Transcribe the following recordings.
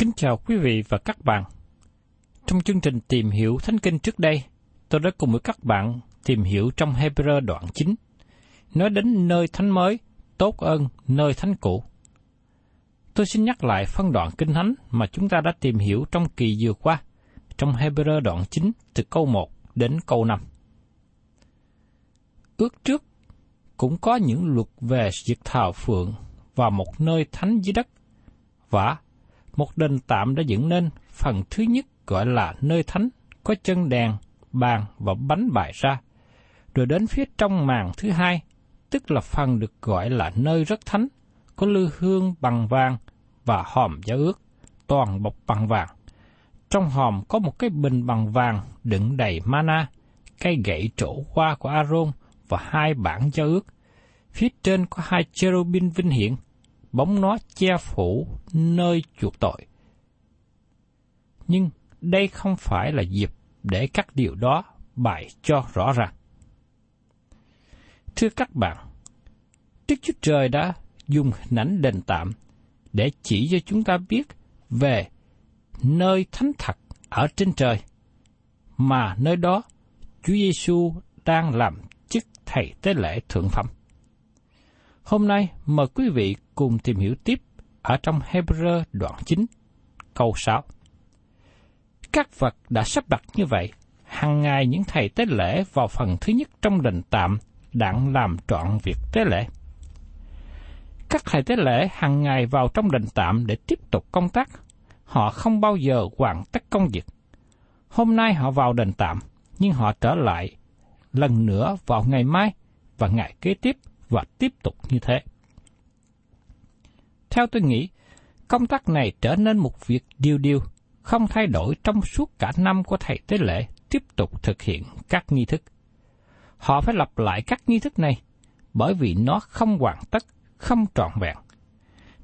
Kính chào quý vị và các bạn. Trong chương trình tìm hiểu Thánh Kinh trước đây, tôi đã cùng với các bạn tìm hiểu trong Hebrew đoạn 9, nói đến nơi thánh mới, tốt ơn nơi thánh cũ. Tôi xin nhắc lại phân đoạn kinh thánh mà chúng ta đã tìm hiểu trong kỳ vừa qua, trong Hebrew đoạn 9 từ câu 1 đến câu 5. Ước trước cũng có những luật về việc thờ phượng và một nơi thánh dưới đất, và một đền tạm đã dựng nên phần thứ nhất gọi là nơi thánh, có chân đèn, bàn và bánh bày ra. Rồi đến phía trong màn thứ hai, tức là phần được gọi là nơi rất thánh, có lư hương bằng vàng và hòm giá ước, toàn bọc bằng vàng. Trong hòm có một cái bình bằng vàng đựng đầy mana, cây gậy trổ hoa của Aaron và hai bản giá ước. Phía trên có hai cherubim vinh hiển, bóng nó che phủ nơi chuộc tội. Nhưng đây không phải là dịp để các điều đó bày cho rõ ràng. Thưa các bạn, Đức Chúa Trời đã dùng hình ảnh đền tạm để chỉ cho chúng ta biết về nơi thánh thật ở trên trời, mà nơi đó Chúa Giêsu đang làm chức thầy tế lễ thượng phẩm. Hôm nay mời quý vị cùng tìm hiểu tiếp ở trong Hebrew đoạn 9, câu 6. Các vật đã sắp đặt như vậy, hàng ngày những thầy tế lễ vào phần thứ nhất trong đền tạm đặng làm trọn việc tế lễ. Các thầy tế lễ hàng ngày vào trong đền tạm để tiếp tục công tác. Họ không bao giờ hoàn tất công việc. Hôm nay họ vào đền tạm, nhưng họ trở lại lần nữa vào ngày mai và ngày kế tiếp và tiếp tục như thế. Theo tôi nghĩ, công tác này trở nên một việc điều điều, không thay đổi trong suốt cả năm của thầy tế lễ tiếp tục thực hiện các nghi thức. Họ phải lặp lại các nghi thức này, bởi vì nó không hoàn tất, không trọn vẹn.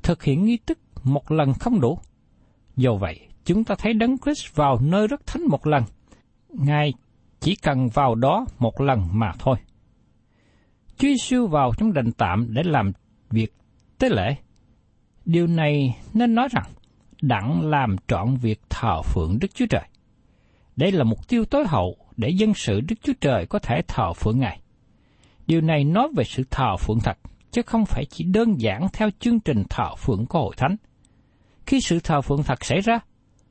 Thực hiện nghi thức một lần không đủ. Do vậy, chúng ta thấy Đấng Christ vào nơi rất thánh một lần. Ngài chỉ cần vào đó một lần mà thôi. Chúa Giêsu vào trong đền tạm để làm việc tế lễ. Điều này nên nói rằng, đặng làm trọn việc thờ phượng Đức Chúa Trời. Đây là mục tiêu tối hậu để dân sự Đức Chúa Trời có thể thờ phượng Ngài. Điều này nói về sự thờ phượng thật, chứ không phải chỉ đơn giản theo chương trình thờ phượng của hội thánh. Khi sự thờ phượng thật xảy ra,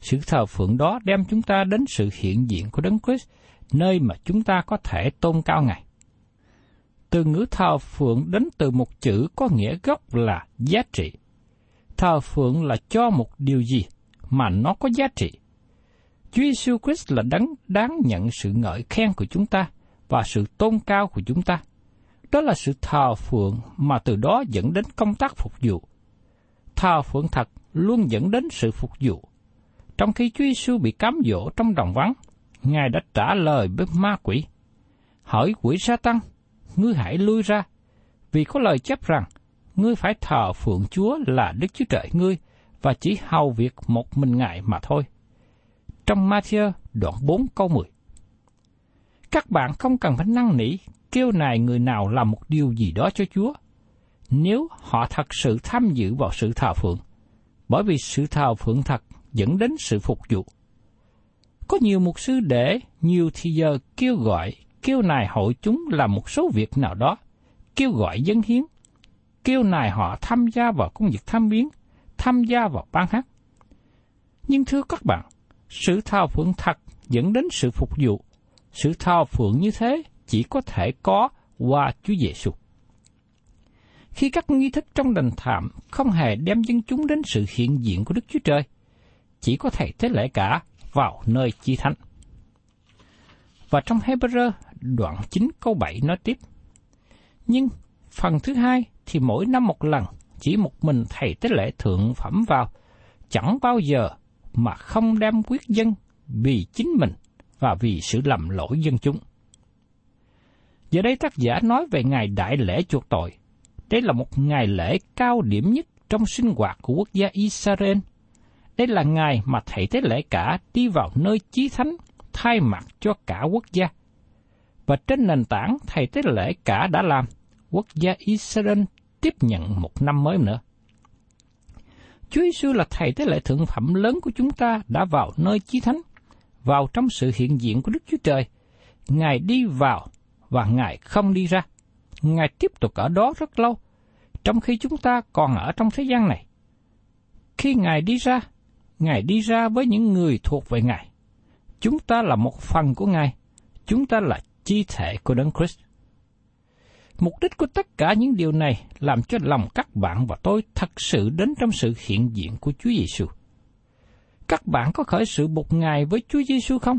Sự thờ phượng đó đem chúng ta đến sự hiện diện của Đấng Christ, nơi mà chúng ta có thể tôn cao Ngài. Từ ngữ thờ phượng đến từ một chữ có nghĩa gốc là giá trị. Thờ phượng là cho một điều gì mà nó có giá trị. Chúa Giêsu Christ là đấng đáng nhận sự ngợi khen của chúng ta và sự tôn cao của chúng ta. Đó là sự thờ phượng mà từ đó dẫn đến công tác phục vụ. Thờ phượng thật luôn dẫn đến sự phục vụ. Trong khi Chúa Giêsu bị cám dỗ trong đồng vắng, Ngài đã trả lời với ma quỷ. Hỏi quỷ sa tăng, ngươi hãy lui ra, vì có lời chép rằng, ngươi phải thờ phượng Chúa là Đức Chúa Trời ngươi, và chỉ hầu việc một mình Ngài mà thôi. Trong Matthew đoạn 4 câu 10 Các bạn không cần phải năn nỉ, kêu nài người nào làm một điều gì đó cho Chúa, nếu họ thật sự tham dự vào sự thờ phượng, bởi vì sự thờ phượng thật dẫn đến sự phục vụ. Có nhiều mục sư để nhiều thì giờ kêu gọi, kêu nài hội chúng làm một số việc nào đó, kêu gọi dân hiến, kêu nài họ tham gia vào công việc tham biến, tham gia vào ban hát. Nhưng thưa các bạn, sự thao phượng thật dẫn đến sự phục vụ. Sự thao phượng như thế chỉ có thể có qua Chúa Giêsu. Khi các nghi thức trong đền thảm không hề đem dân chúng đến sự hiện diện của Đức Chúa Trời, chỉ có thầy tế lễ cả vào nơi chi thánh. Và trong Hebrew đoạn 9 câu 7 nói tiếp, Nhưng phần thứ hai thì mỗi năm một lần chỉ một mình thầy tế lễ thượng phẩm vào, chẳng bao giờ mà không đem quyết dân vì chính mình và vì sự lầm lỗi dân chúng. Giờ đây tác giả nói về ngày đại lễ chuộc tội. Đây là một ngày lễ cao điểm nhất trong sinh hoạt của quốc gia Israel. Đây là ngày mà thầy tế lễ cả đi vào nơi chí thánh thay mặt cho cả quốc gia. Và trên nền tảng thầy tế lễ cả đã làm, quốc gia Israel tiếp nhận một năm mới nữa. Chúa Giêsu là thầy tế lễ thượng phẩm lớn của chúng ta đã vào nơi chí thánh, vào trong sự hiện diện của Đức Chúa Trời. Ngài đi vào và Ngài không đi ra. Ngài tiếp tục ở đó rất lâu, trong khi chúng ta còn ở trong thế gian này. Khi Ngài đi ra, Ngài đi ra với những người thuộc về Ngài. Chúng ta là một phần của Ngài. Chúng ta là chi thể của Đấng Christ. Mục đích của tất cả những điều này làm cho lòng các bạn và tôi thật sự đến trong sự hiện diện của Chúa Giêsu. Các bạn có khởi sự một ngày với Chúa Giêsu không?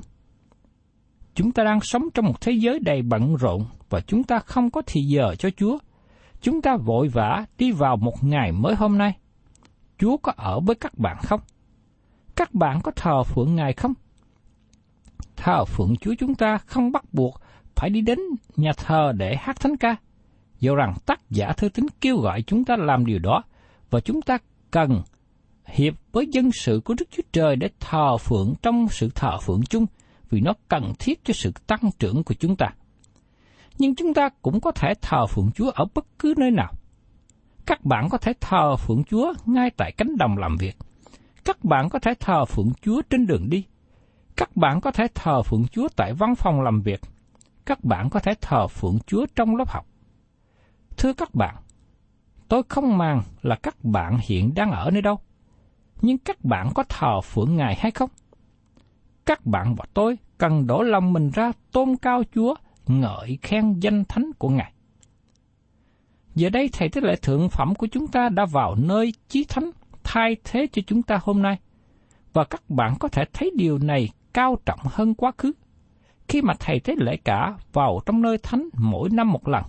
Chúng ta đang sống trong một thế giới đầy bận rộn và chúng ta không có thì giờ cho Chúa. Chúng ta vội vã đi vào một ngày mới hôm nay. Chúa có ở với các bạn không? Các bạn có thờ phượng Ngài không? Thờ phượng Chúa chúng ta không bắt buộc phải đi đến nhà thờ để hát thánh ca do rằng tác giả thư tín kêu gọi chúng ta làm điều đó và chúng ta cần hiệp với dân sự của Đức Chúa Trời để thờ phượng trong sự thờ phượng chung, vì nó cần thiết cho sự tăng trưởng của chúng ta. Nhưng chúng ta cũng có thể thờ phượng Chúa ở bất cứ nơi nào. Các bạn có thể thờ phượng Chúa ngay tại cánh đồng làm việc. Các bạn có thể thờ phượng Chúa trên đường đi. Các bạn có thể thờ phượng Chúa tại văn phòng làm việc. Các bạn có thể thờ phượng Chúa trong lớp học. Thưa các bạn, tôi không màng là các bạn hiện đang ở nơi đâu, nhưng các bạn có thờ phượng Ngài hay không? Các bạn và tôi cần đổ lòng mình ra tôn cao Chúa, ngợi khen danh thánh của Ngài. Giờ đây Thầy Tế lễ Thượng Phẩm của chúng ta đã vào nơi chí thánh thay thế cho chúng ta hôm nay. Và các bạn có thể thấy điều này cao trọng hơn quá khứ. Khi mà Thầy Tế lễ cả vào trong nơi thánh mỗi năm một lần,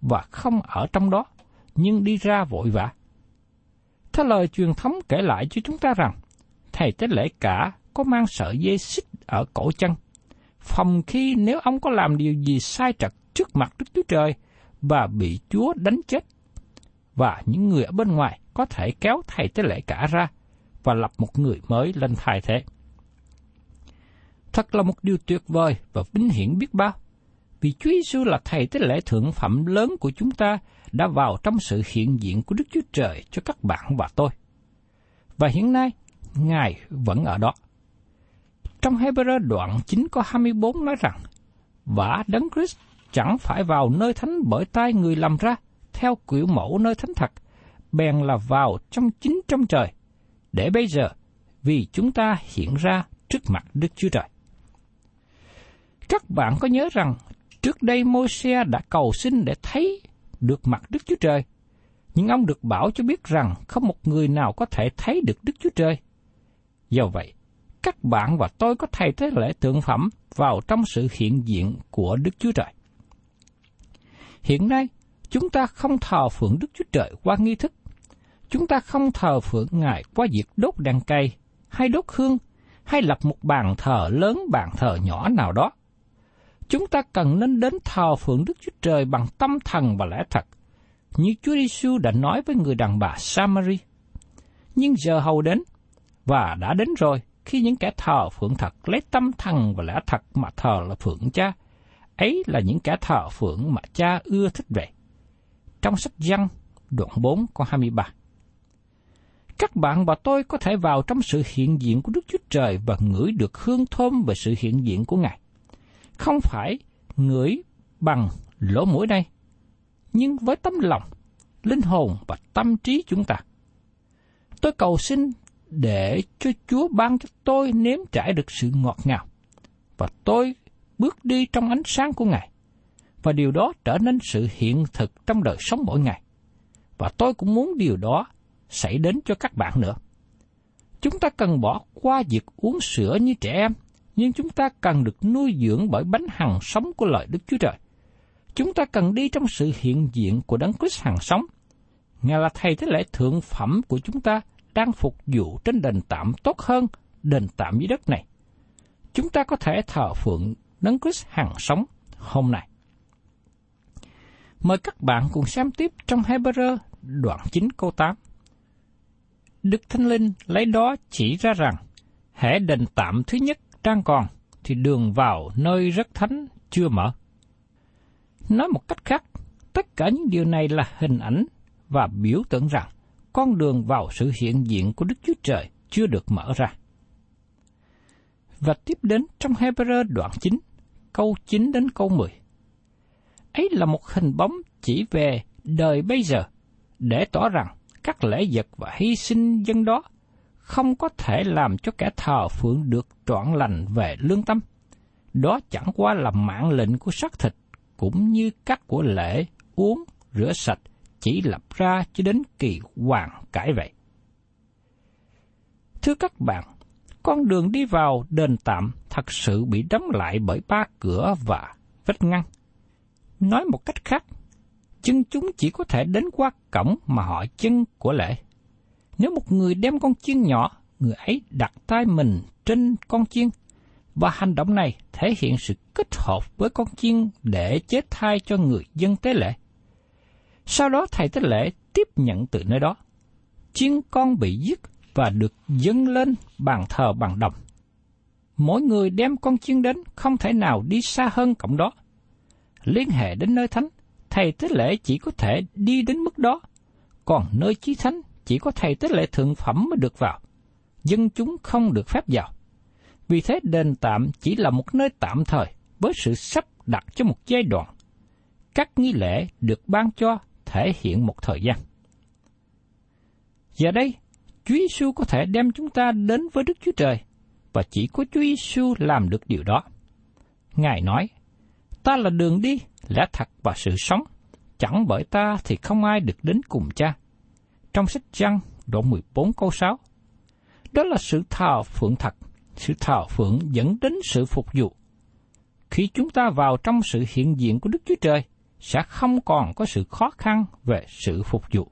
và không ở trong đó, nhưng đi ra vội vã. Theo lời truyền thống kể lại cho chúng ta rằng, thầy tế lễ cả có mang sợi dây xích ở cổ chân, phòng khi nếu ông có làm điều gì sai trật trước mặt Đức Chúa Trời và bị Chúa đánh chết, và những người ở bên ngoài có thể kéo thầy tế lễ cả ra và lập một người mới lên thay thế. Thật là một điều tuyệt vời và vinh hiển biết bao vì Chúa Giêsu là thầy tế lễ thượng phẩm lớn của chúng ta đã vào trong sự hiện diện của Đức Chúa Trời cho các bạn và tôi. Và hiện nay, Ngài vẫn ở đó. Trong Hebrew đoạn 9 có 24 nói rằng, vả Đấng Christ chẳng phải vào nơi thánh bởi tay người làm ra, theo kiểu mẫu nơi thánh thật, bèn là vào trong chính trong trời, để bây giờ, vì chúng ta hiện ra trước mặt Đức Chúa Trời. Các bạn có nhớ rằng trước đây Môi-se đã cầu xin để thấy được mặt Đức Chúa Trời, nhưng ông được bảo cho biết rằng không một người nào có thể thấy được Đức Chúa Trời. Do vậy, các bạn và tôi có thay thế lễ tượng phẩm vào trong sự hiện diện của Đức Chúa Trời. Hiện nay, chúng ta không thờ phượng Đức Chúa Trời qua nghi thức. Chúng ta không thờ phượng Ngài qua việc đốt đèn cây, hay đốt hương, hay lập một bàn thờ lớn bàn thờ nhỏ nào đó. Chúng ta cần nên đến thờ phượng Đức Chúa Trời bằng tâm thần và lẽ thật, như Chúa Giêsu đã nói với người đàn bà Samari. Nhưng giờ hầu đến, và đã đến rồi khi những kẻ thờ phượng thật lấy tâm thần và lẽ thật mà thờ là phượng cha, ấy là những kẻ thờ phượng mà cha ưa thích vậy. Trong sách Giăng, đoạn 4 câu 23. Các bạn và tôi có thể vào trong sự hiện diện của Đức Chúa Trời và ngửi được hương thơm về sự hiện diện của Ngài. Không phải ngửi bằng lỗ mũi đây, nhưng với tấm lòng, linh hồn và tâm trí chúng ta. Tôi cầu xin để cho Chúa ban cho tôi nếm trải được sự ngọt ngào. Và tôi bước đi trong ánh sáng của Ngài. Và điều đó trở nên sự hiện thực trong đời sống mỗi ngày. Và tôi cũng muốn điều đó xảy đến cho các bạn nữa. Chúng ta cần bỏ qua việc uống sữa như trẻ em, nhưng chúng ta cần được nuôi dưỡng bởi bánh hằng sống của lời Đức Chúa Trời. Chúng ta cần đi trong sự hiện diện của Đấng Christ hằng sống. Ngài là Thầy Thế lễ thượng phẩm của chúng ta – đang phục vụ trên đền tạm tốt hơn đền tạm dưới đất này. Chúng ta có thể thờ phượng Đấng Christ hằng sống hôm nay. Mời các bạn cùng xem tiếp trong Hebrew đoạn 9 câu 8. Đức Thánh Linh lấy đó chỉ ra rằng, hệ đền tạm thứ nhất đang còn, thì đường vào nơi rất thánh chưa mở. Nói một cách khác, tất cả những điều này là hình ảnh và biểu tượng rằng con đường vào sự hiện diện của Đức Chúa Trời chưa được mở ra. Và tiếp đến trong Hebrew đoạn 9, câu 9 đến câu 10. Ấy là một hình bóng chỉ về đời bây giờ, để tỏ rằng các lễ vật và hy sinh dân đó không có thể làm cho kẻ thờ phượng được trọn lành về lương tâm. Đó chẳng qua là mạng lệnh của xác thịt, cũng như các của lễ, uống, rửa sạch, chỉ lập ra cho đến kỳ hoàng cải vậy. Thưa các bạn, con đường đi vào đền tạm thật sự bị đóng lại bởi ba cửa và vách ngăn. Nói một cách khác, chân chúng chỉ có thể đến qua cổng mà họ chân của lễ. Nếu một người đem con chiên nhỏ, người ấy đặt tay mình trên con chiên, và hành động này thể hiện sự kết hợp với con chiên để chế thai cho người dân tế lễ. Sau đó thầy tế lễ tiếp nhận từ nơi đó. Chiên con bị giết và được dâng lên bàn thờ bằng đồng. Mỗi người đem con chiên đến không thể nào đi xa hơn cổng đó. Liên hệ đến nơi thánh, thầy tế lễ chỉ có thể đi đến mức đó, còn nơi chí thánh chỉ có thầy tế lễ thượng phẩm mới được vào. Dân chúng không được phép vào. Vì thế đền tạm chỉ là một nơi tạm thời với sự sắp đặt cho một giai đoạn. Các nghi lễ được ban cho thể hiện một thời gian. Giờ đây, Chúa Giêsu có thể đem chúng ta đến với Đức Chúa Trời, và chỉ có Chúa Giêsu làm được điều đó. Ngài nói, ta là đường đi, lẽ thật và sự sống, chẳng bởi ta thì không ai được đến cùng cha. Trong sách Giăng, đoạn 14 câu 6. Đó là sự thờ phượng thật, sự thờ phượng dẫn đến sự phục vụ. Khi chúng ta vào trong sự hiện diện của Đức Chúa Trời, sẽ không còn có sự khó khăn về sự phục vụ.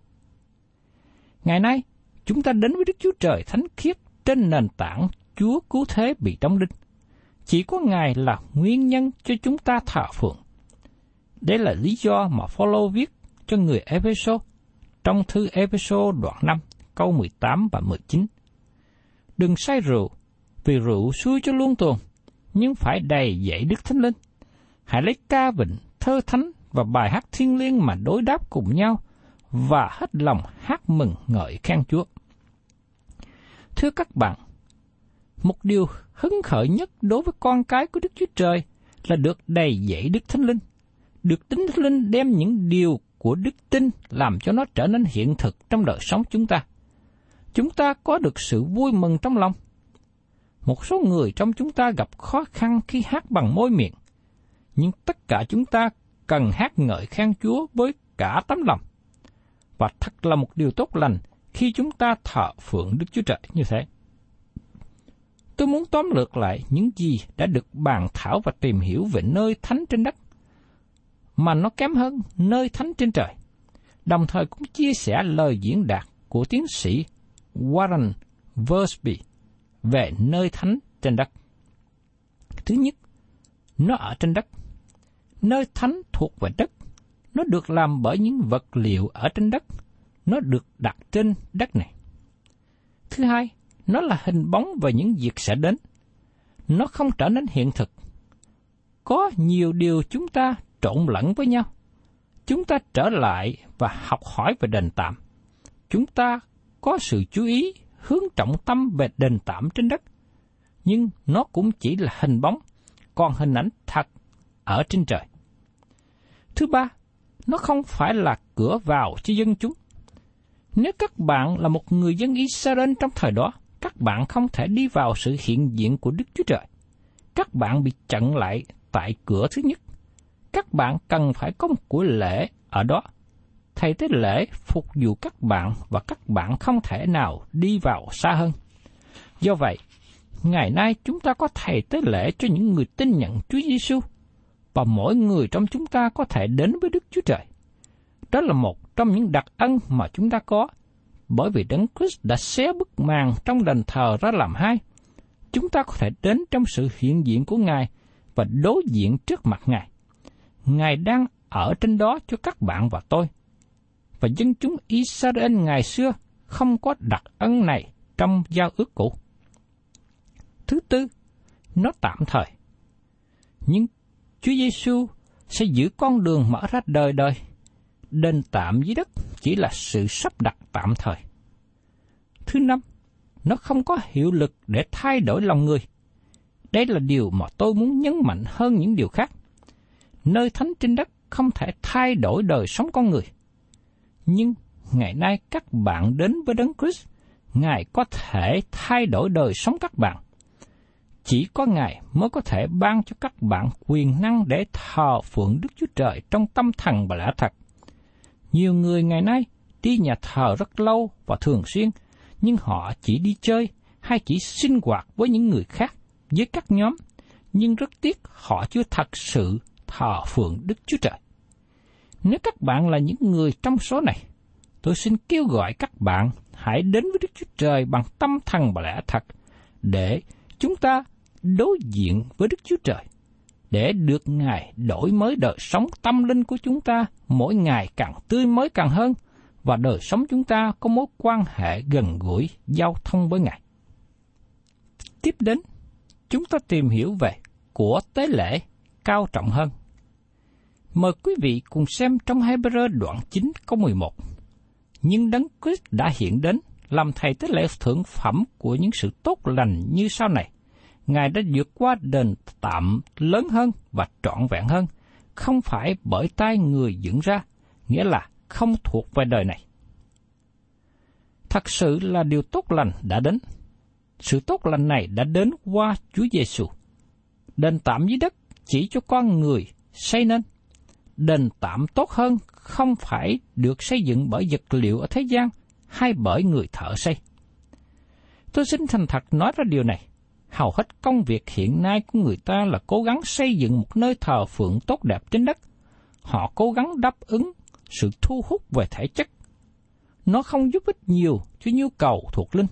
Ngày nay, chúng ta đến với Đức Chúa Trời Thánh Khiết trên nền tảng Chúa Cứu Thế bị đóng đinh. Chỉ có Ngài là nguyên nhân cho chúng ta thờ phượng. Đây là lý do mà Phaolô viết cho người Ephesos trong thư Epheso đoạn 5 câu 18 và 19. Đừng say rượu, vì rượu xui cho luôn tuồng, nhưng phải đầy dạy Đức Thánh Linh. Hãy lấy ca vịnh, thơ thánh và bài hát thiên liêng mà đối đáp cùng nhau và hết lòng hát mừng ngợi khen Chúa. Thưa các bạn, một điều hứng khởi nhất đối với con cái của Đức Chúa Trời là được đầy dậy Đức Thánh Linh. Được Tính Thánh Linh đem những điều của đức tin làm cho nó trở nên hiện thực trong đời sống chúng ta. chúng ta có được sự vui mừng trong lòng. Một số người trong chúng ta gặp khó khăn khi hát bằng môi miệng, nhưng tất cả chúng ta cần hát ngợi khen Chúa với cả tấm lòng. Và thật là một điều tốt lành khi chúng ta thờ phượng Đức Chúa Trời như thế. Tôi muốn tóm lược lại những gì đã được bàn thảo và tìm hiểu về nơi thánh trên đất, mà nó kém hơn nơi thánh trên trời. Đồng thời cũng chia sẻ lời diễn đạt của tiến sĩ Warren Versby về nơi thánh trên đất. Thứ nhất, nó ở trên đất. Nơi thánh thuộc về đất. Nó được làm bởi những vật liệu ở trên đất. Nó được đặt trên đất này. Thứ hai, nó là hình bóng về những việc sẽ đến. Nó không trở nên hiện thực. Có nhiều điều chúng ta trộn lẫn với nhau. Chúng ta trở lại và học hỏi về đền tạm. Chúng ta có sự chú ý hướng trọng tâm về đền tạm trên đất. Nhưng nó cũng chỉ là hình bóng, còn hình ảnh thật ở trên trời. Thứ ba, nó không phải là cửa vào cho dân chúng. Nếu các bạn là một người dân Israel trong thời đó, các bạn không thể đi vào sự hiện diện của Đức Chúa Trời. Các bạn bị chặn lại tại cửa thứ nhất. Các bạn cần phải có một buổi lễ ở đó. Thầy tế lễ phục vụ các bạn và các bạn không thể nào đi vào xa hơn. Do vậy, ngày nay chúng ta có thầy tế lễ cho những người tin nhận Chúa Giêsu và mỗi người trong chúng ta có thể đến với Đức Chúa Trời. Đó là một trong những đặc ân mà chúng ta có bởi vì Đấng Christ đã xé bức màn trong đền thờ ra làm hai. Chúng ta có thể đến trong sự hiện diện của Ngài và đối diện trước mặt Ngài. Ngài đang ở trên đó cho các bạn và tôi. Và dân chúng Israel ngày xưa không có đặc ân này trong giao ước cũ. Thứ tư, nó tạm thời. Nhưng Chúa Giêsu sẽ giữ con đường mở ra đời đời đền tạm dưới đất chỉ là sự sắp đặt tạm thời. Thứ năm, nó không có hiệu lực để thay đổi lòng người. Đây là điều mà tôi muốn nhấn mạnh hơn những điều khác. Nơi thánh trên đất không thể thay đổi đời sống con người. Nhưng ngày nay các bạn đến với Đấng Christ, Ngài có thể thay đổi đời sống các bạn. Chỉ có Ngài mới có thể ban cho các bạn quyền năng để thờ phượng Đức Chúa Trời trong tâm thần và lẽ thật. Nhiều người ngày nay đi nhà thờ rất lâu và thường xuyên, nhưng họ chỉ đi chơi hay chỉ sinh hoạt với những người khác, với các nhóm, nhưng rất tiếc họ chưa thật sự thờ phượng Đức Chúa Trời. Nếu các bạn là những người trong số này, tôi xin kêu gọi các bạn hãy đến với Đức Chúa Trời bằng tâm thần và lẽ thật, để chúng ta đối diện với Đức Chúa Trời để được Ngài đổi mới đời sống tâm linh của chúng ta mỗi ngày càng tươi mới càng hơn và đời sống chúng ta có mối quan hệ gần gũi giao thông với Ngài. Tiếp đến, chúng ta tìm hiểu về của tế lễ cao trọng hơn. Mời quý vị cùng xem trong Hebrew đoạn 9 câu 11. Nhưng Đấng Christ đã hiện đến làm thầy tế lễ thượng phẩm của những sự tốt lành như sau này. Ngài đã vượt qua đền tạm lớn hơn và trọn vẹn hơn, không phải bởi tay người dựng ra, nghĩa là không thuộc về đời này. Thật sự là điều tốt lành đã đến. Sự tốt lành này đã đến qua Chúa Giêsu. Đền tạm dưới đất chỉ cho con người xây nên. Đền tạm tốt hơn không phải được xây dựng bởi vật liệu ở thế gian hay bởi người thợ xây. Tôi xin thành thật nói ra điều này hầu hết công việc hiện nay của người ta là cố gắng xây dựng một nơi thờ phượng tốt đẹp trên đất. Họ cố gắng đáp ứng sự thu hút về thể chất. Nó không giúp ích nhiều cho nhu cầu thuộc linh.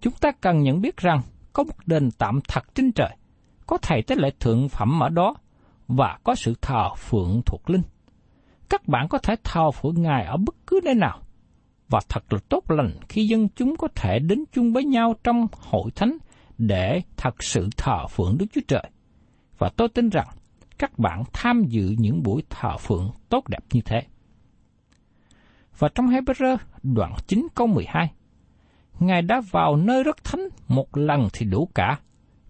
Chúng ta cần nhận biết rằng có một đền tạm thật trên trời, có thầy tế lễ thượng phẩm ở đó và có sự thờ phượng thuộc linh. Các bạn có thể thờ phượng Ngài ở bất cứ nơi nào. Và thật là tốt lành khi dân chúng có thể đến chung với nhau trong hội thánh để thật sự thờ phượng Đức Chúa Trời. Và tôi tin rằng các bạn tham dự những buổi thờ phượng tốt đẹp như thế. Và trong Hebrew đoạn 9 câu 12, Ngài đã vào nơi rất thánh một lần thì đủ cả,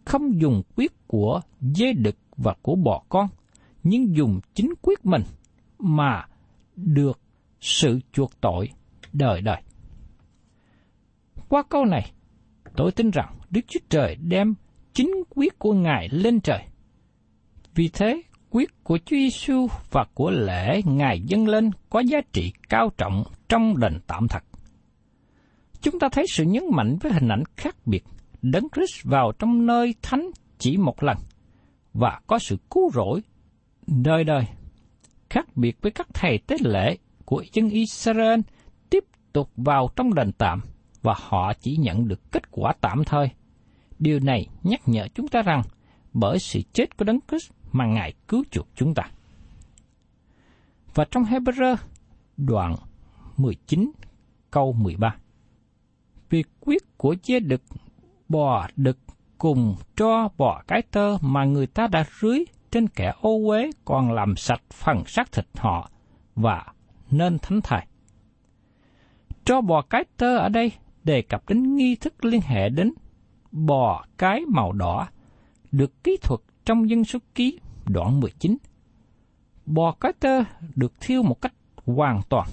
không dùng quyết của dê đực và của bò con, nhưng dùng chính quyết mình mà được sự chuộc tội đời đời. Qua câu này, tôi tin rằng Đức Chúa Trời đem chính quyết của Ngài lên trời. Vì thế, quyết của Chúa Giêsu và của lễ Ngài dâng lên có giá trị cao trọng trong đền tạm thật. Chúng ta thấy sự nhấn mạnh với hình ảnh khác biệt, đấng Christ vào trong nơi thánh chỉ một lần và có sự cứu rỗi đời đời. Khác biệt với các thầy tế lễ của dân Israel tiếp tục vào trong đền tạm và họ chỉ nhận được kết quả tạm thời. Điều này nhắc nhở chúng ta rằng bởi sự chết của Đấng Christ mà Ngài cứu chuộc chúng ta. Và trong Hebrew đoạn 19 câu 13 Việc quyết của chế đực, bò đực cùng cho bò cái tơ mà người ta đã rưới trên kẻ ô uế còn làm sạch phần xác thịt họ và nên thánh thầy. Cho bò cái tơ ở đây đề cập đến nghi thức liên hệ đến bò cái màu đỏ được kỹ thuật trong dân số ký đoạn 19. Bò cái tơ được thiêu một cách hoàn toàn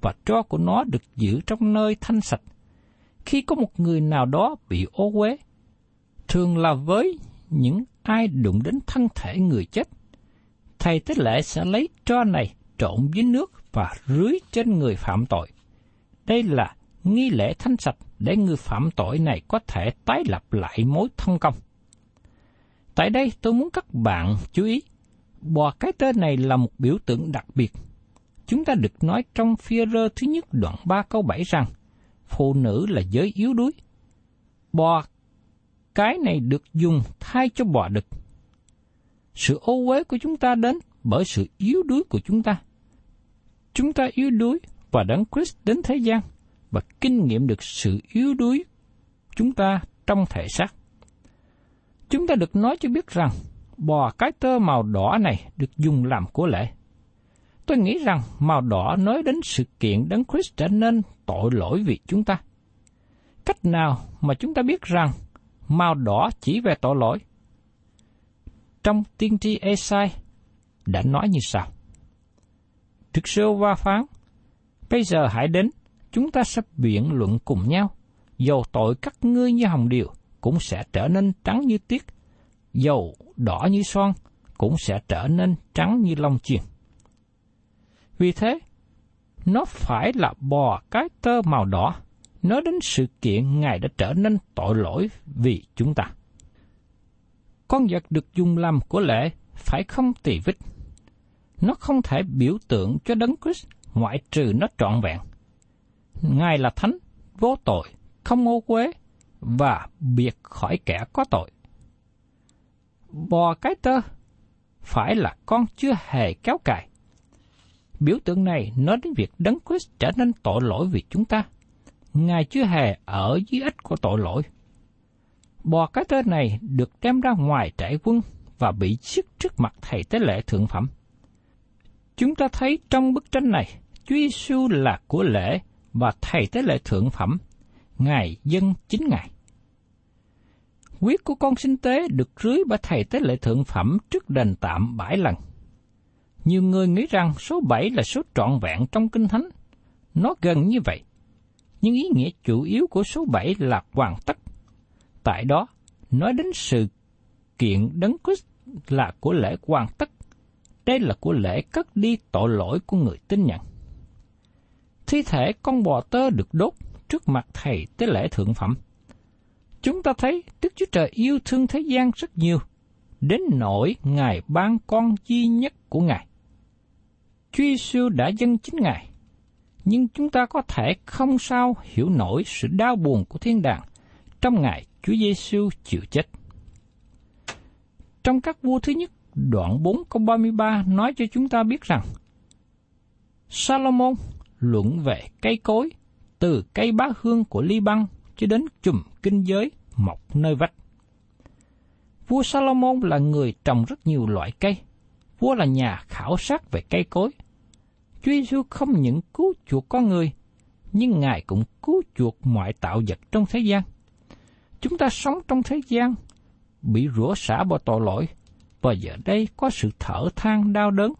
và tro của nó được giữ trong nơi thanh sạch. Khi có một người nào đó bị ô uế, thường là với những ai đụng đến thân thể người chết, thầy tế lễ sẽ lấy tro này trộn với nước và rưới trên người phạm tội. Đây là nghi lễ thanh sạch để người phạm tội này có thể tái lập lại mối thông công. Tại đây tôi muốn các bạn chú ý, bò cái tên này là một biểu tượng đặc biệt. Chúng ta được nói trong phía rơ thứ nhất đoạn 3 câu 7 rằng, phụ nữ là giới yếu đuối. Bò cái này được dùng thay cho bò đực. Sự ô uế của chúng ta đến bởi sự yếu đuối của chúng ta. Chúng ta yếu đuối và đấng Christ đến thế gian và kinh nghiệm được sự yếu đuối chúng ta trong thể xác. Chúng ta được nói cho biết rằng bò cái tơ màu đỏ này được dùng làm của lễ. Tôi nghĩ rằng màu đỏ nói đến sự kiện đấng Christ trở nên tội lỗi vì chúng ta. Cách nào mà chúng ta biết rằng màu đỏ chỉ về tội lỗi? Trong tiên tri Esai đã nói như sau. Thực sơ va phán, bây giờ hãy đến, chúng ta sẽ biện luận cùng nhau. Dầu tội các ngươi như hồng điều, cũng sẽ trở nên trắng như tiết. Dầu đỏ như son, cũng sẽ trở nên trắng như lông chiên. Vì thế, nó phải là bò cái tơ màu đỏ, nói đến sự kiện Ngài đã trở nên tội lỗi vì chúng ta. Con vật được dùng làm của lễ phải không tỳ vết. Nó không thể biểu tượng cho đấng Christ ngoại trừ nó trọn vẹn. Ngài là thánh, vô tội, không ô quế và biệt khỏi kẻ có tội. Bò cái tơ phải là con chưa hề kéo cài. Biểu tượng này nói đến việc Đấng Christ trở nên tội lỗi vì chúng ta. Ngài chưa hề ở dưới ích của tội lỗi. Bò cái tên này được đem ra ngoài trại quân và bị giết trước mặt thầy tế lễ thượng phẩm. Chúng ta thấy trong bức tranh này, Chúa Giêsu là của lễ và thầy tế lễ thượng phẩm, Ngài dân chính Ngài. Huyết của con sinh tế được rưới bởi thầy tế lễ thượng phẩm trước đền tạm bảy lần. Nhiều người nghĩ rằng số bảy là số trọn vẹn trong Kinh Thánh. Nó gần như vậy. Nhưng ý nghĩa chủ yếu của số bảy là hoàn tất. Tại đó, nói đến sự kiện đấng Christ là của lễ hoàn tất. Đây là của lễ cất đi tội lỗi của người tin nhận. Thi thể con bò tơ được đốt trước mặt thầy tế lễ thượng phẩm. Chúng ta thấy Đức Chúa Trời yêu thương thế gian rất nhiều, đến nỗi Ngài ban con duy nhất của Ngài. Chúa Giêsu đã dâng chính Ngài, nhưng chúng ta có thể không sao hiểu nổi sự đau buồn của thiên đàng trong ngày Chúa Giêsu chịu chết. Trong các vua thứ nhất, đoạn 4 câu 33 nói cho chúng ta biết rằng Salomon luận về cây cối, từ cây bá hương của Liban cho đến chùm kinh giới mọc nơi vách. Vua Salomon là người trồng rất nhiều loại cây. Vua là nhà khảo sát về cây cối. Chúa Giêsu không những cứu chuộc con người, nhưng Ngài cũng cứu chuộc mọi tạo vật trong thế gian. Chúng ta sống trong thế gian, bị rủa xả bởi tội lỗi, và giờ đây có sự thở than đau đớn,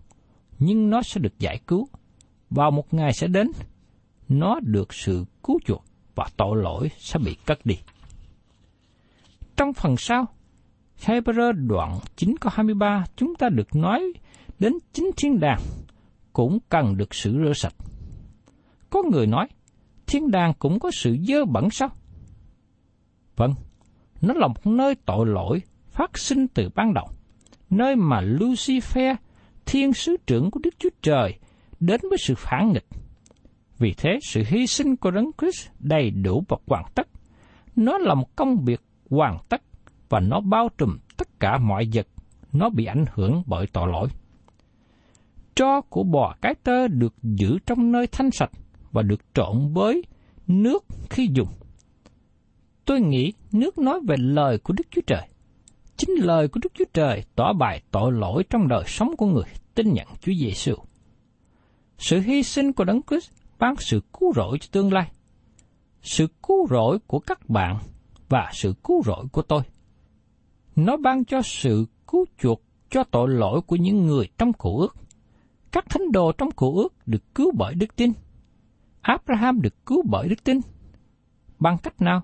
nhưng nó sẽ được giải cứu. Vào một ngày sẽ đến, nó được sự cứu chuộc và tội lỗi sẽ bị cất đi. Trong phần sau, Hebrew đoạn 9 câu 23 chúng ta được nói đến chính thiên đàng cũng cần được sự rửa sạch. Có người nói, thiên đàng cũng có sự dơ bẩn sao? Vâng, nó là một nơi tội lỗi phát sinh từ ban đầu, nơi mà Lucifer, thiên sứ trưởng của Đức Chúa Trời, đến với sự phản nghịch. Vì thế, sự hy sinh của Đấng Christ đầy đủ và hoàn tất. Nó là một công việc hoàn tất và nó bao trùm tất cả mọi vật nó bị ảnh hưởng bởi tội lỗi. Tro của bò cái tơ được giữ trong nơi thanh sạch và được trộn với nước khi dùng. Tôi nghĩ nước nói về lời của Đức Chúa Trời. Chính lời của Đức Chúa Trời tỏ bài tội lỗi trong đời sống của người tin nhận Chúa Giêsu. Sự hy sinh của Đấng Christ ban sự cứu rỗi cho tương lai. Sự cứu rỗi của các bạn và sự cứu rỗi của tôi. Nó ban cho sự cứu chuộc cho tội lỗi của những người trong cụ ước. Các thánh đồ trong cổ ước được cứu bởi đức tin. Abraham được cứu bởi đức tin. Bằng cách nào?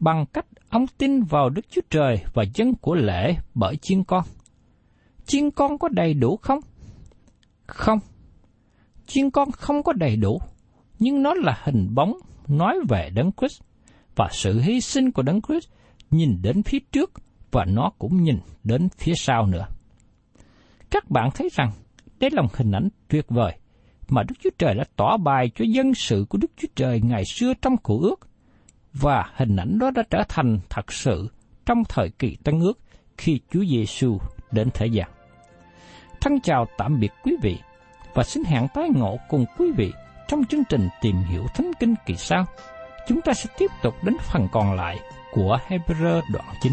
Bằng cách ông tin vào Đức Chúa Trời và dân của lễ bởi chiên con. Chiên con có đầy đủ không? Không. Chiên con không có đầy đủ, nhưng nó là hình bóng nói về Đấng Christ và sự hy sinh của Đấng Christ nhìn đến phía trước và nó cũng nhìn đến phía sau nữa. Các bạn thấy rằng đây là một hình ảnh tuyệt vời mà Đức Chúa Trời đã tỏ bài cho dân sự của Đức Chúa Trời ngày xưa trong cổ ước, và hình ảnh đó đã trở thành thật sự trong thời kỳ Tân ước khi Chúa Giêsu đến thế gian. Thân chào tạm biệt quý vị và xin hẹn tái ngộ cùng quý vị trong chương trình tìm hiểu Thánh Kinh kỳ sau. Chúng ta sẽ tiếp tục đến phần còn lại của Hebrew đoạn 9.